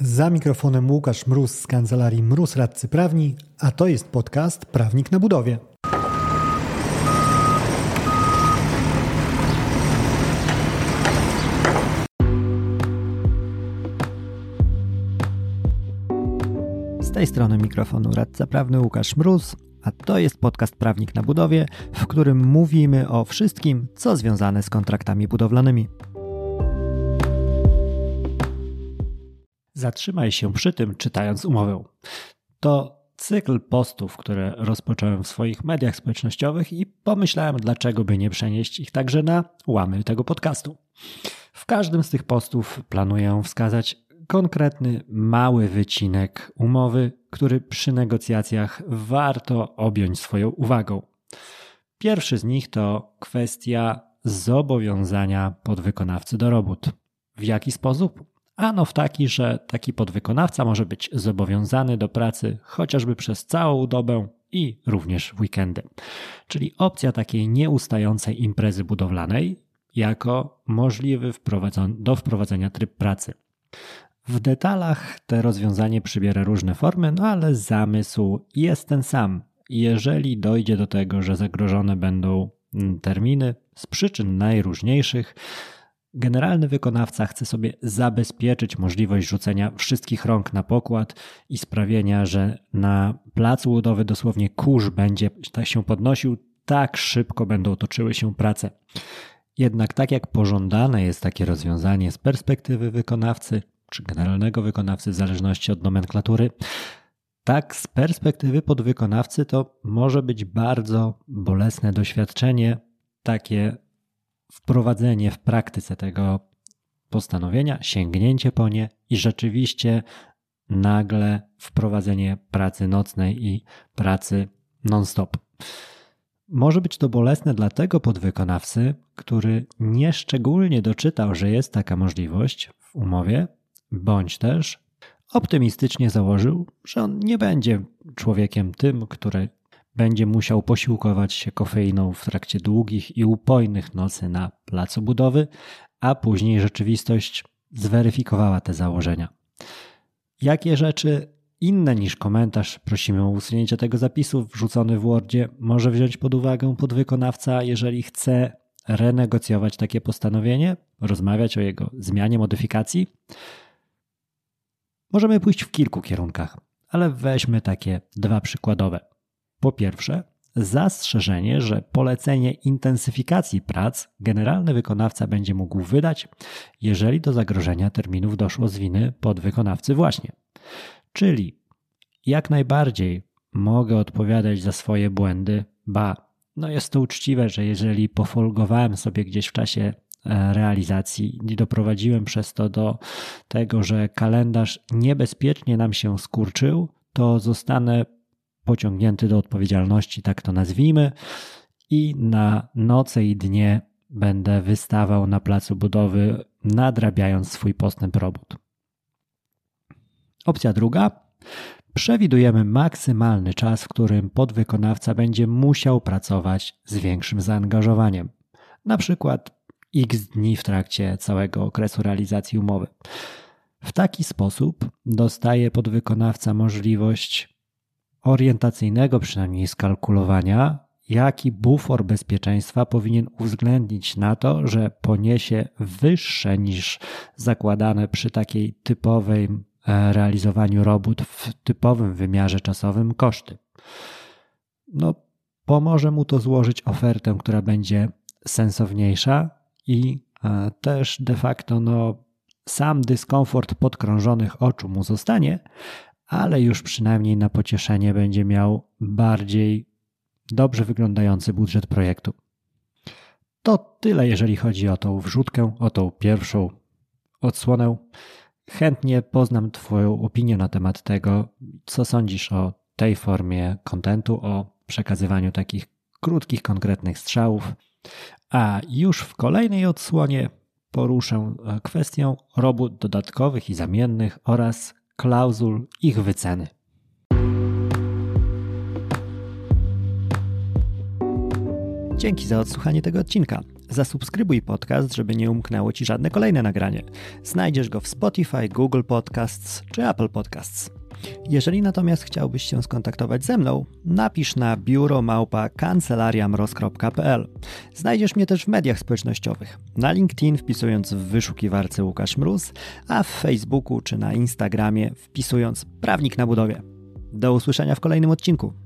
Za mikrofonem Łukasz Mróz z kancelarii Mróz Radcy Prawni, a to jest podcast Prawnik na Budowie. Z tej strony mikrofonu radca prawny Łukasz Mróz, a to jest podcast Prawnik na Budowie, w którym mówimy o wszystkim, co związane z kontraktami budowlanymi. Zatrzymaj się przy tym, czytając umowę. To cykl postów, które rozpocząłem w swoich mediach społecznościowych i pomyślałem, dlaczego by nie przenieść ich także na łamy tego podcastu. W każdym z tych postów planuję wskazać konkretny, mały wycinek umowy, który przy negocjacjach warto objąć swoją uwagą. Pierwszy z nich to kwestia zobowiązania podwykonawcy do robót. W jaki sposób? Ano w taki, że taki podwykonawca może być zobowiązany do pracy chociażby przez całą dobę i również w weekendy. Czyli opcja takiej nieustającej imprezy budowlanej jako możliwy do wprowadzenia tryb pracy. W detalach te rozwiązanie przybiera różne formy, no ale zamysł jest ten sam. Jeżeli dojdzie do tego, że zagrożone będą terminy z przyczyn najróżniejszych, Generalny wykonawca chce sobie zabezpieczyć możliwość rzucenia wszystkich rąk na pokład i sprawienia, że na placu budowy dosłownie kurz będzie się podnosił, tak szybko będą toczyły się prace. Jednak tak jak pożądane jest takie rozwiązanie z perspektywy wykonawcy, czy generalnego wykonawcy, w zależności od nomenklatury, tak z perspektywy podwykonawcy to może być bardzo bolesne doświadczenie, takie wprowadzenie w praktyce tego postanowienia, sięgnięcie po nie i rzeczywiście nagle wprowadzenie pracy nocnej i pracy non-stop. Może być to bolesne dla tego podwykonawcy, który nieszczególnie doczytał, że jest taka możliwość w umowie, bądź też optymistycznie założył, że on nie będzie człowiekiem tym, który będzie musiał posiłkować się kofeiną w trakcie długich i upojnych nocy na placu budowy, a później rzeczywistość zweryfikowała te założenia. Jakie rzeczy inne niż komentarz prosimy o usunięcie tego zapisu wrzucony w Wordzie może wziąć pod uwagę podwykonawca, jeżeli chce renegocjować takie postanowienie, rozmawiać o jego zmianie, modyfikacji? Możemy pójść w kilku kierunkach, ale weźmy takie dwa przykładowe. Po pierwsze, zastrzeżenie, że polecenie intensyfikacji prac generalny wykonawca będzie mógł wydać, jeżeli do zagrożenia terminów doszło z winy podwykonawcy właśnie. Czyli jak najbardziej mogę odpowiadać za swoje błędy, ba, no jest to uczciwe, że jeżeli pofolgowałem sobie gdzieś w czasie e, realizacji i doprowadziłem przez to do tego, że kalendarz niebezpiecznie nam się skurczył, to zostanę pociągnięty do odpowiedzialności, tak to nazwijmy, i na noce i dnie będę wystawał na placu budowy, nadrabiając swój postęp robót. Opcja druga. Przewidujemy maksymalny czas, w którym podwykonawca będzie musiał pracować z większym zaangażowaniem, na przykład x dni w trakcie całego okresu realizacji umowy. W taki sposób dostaje podwykonawca możliwość orientacyjnego przynajmniej skalkulowania, jaki bufor bezpieczeństwa powinien uwzględnić na to, że poniesie wyższe niż zakładane przy takiej typowej e, realizowaniu robót w typowym wymiarze czasowym koszty. No, pomoże mu to złożyć ofertę, która będzie sensowniejsza i e, też de facto no, sam dyskomfort podkrążonych oczu mu zostanie, ale już przynajmniej na pocieszenie będzie miał bardziej dobrze wyglądający budżet projektu. To tyle, jeżeli chodzi o tą wrzutkę, o tą pierwszą odsłonę. Chętnie poznam Twoją opinię na temat tego, co sądzisz o tej formie kontentu, o przekazywaniu takich krótkich, konkretnych strzałów. A już w kolejnej odsłonie poruszę kwestię robót dodatkowych i zamiennych oraz klauzul ich wyceny. Dzięki za odsłuchanie tego odcinka. Zasubskrybuj podcast, żeby nie umknęło Ci żadne kolejne nagranie. Znajdziesz go w Spotify, Google Podcasts czy Apple Podcasts. Jeżeli natomiast chciałbyś się skontaktować ze mną, napisz na biuromałpa kancelariamroz.pl. Znajdziesz mnie też w mediach społecznościowych. Na LinkedIn wpisując w wyszukiwarce Łukasz Mróz, a w Facebooku czy na Instagramie wpisując Prawnik na budowie. Do usłyszenia w kolejnym odcinku.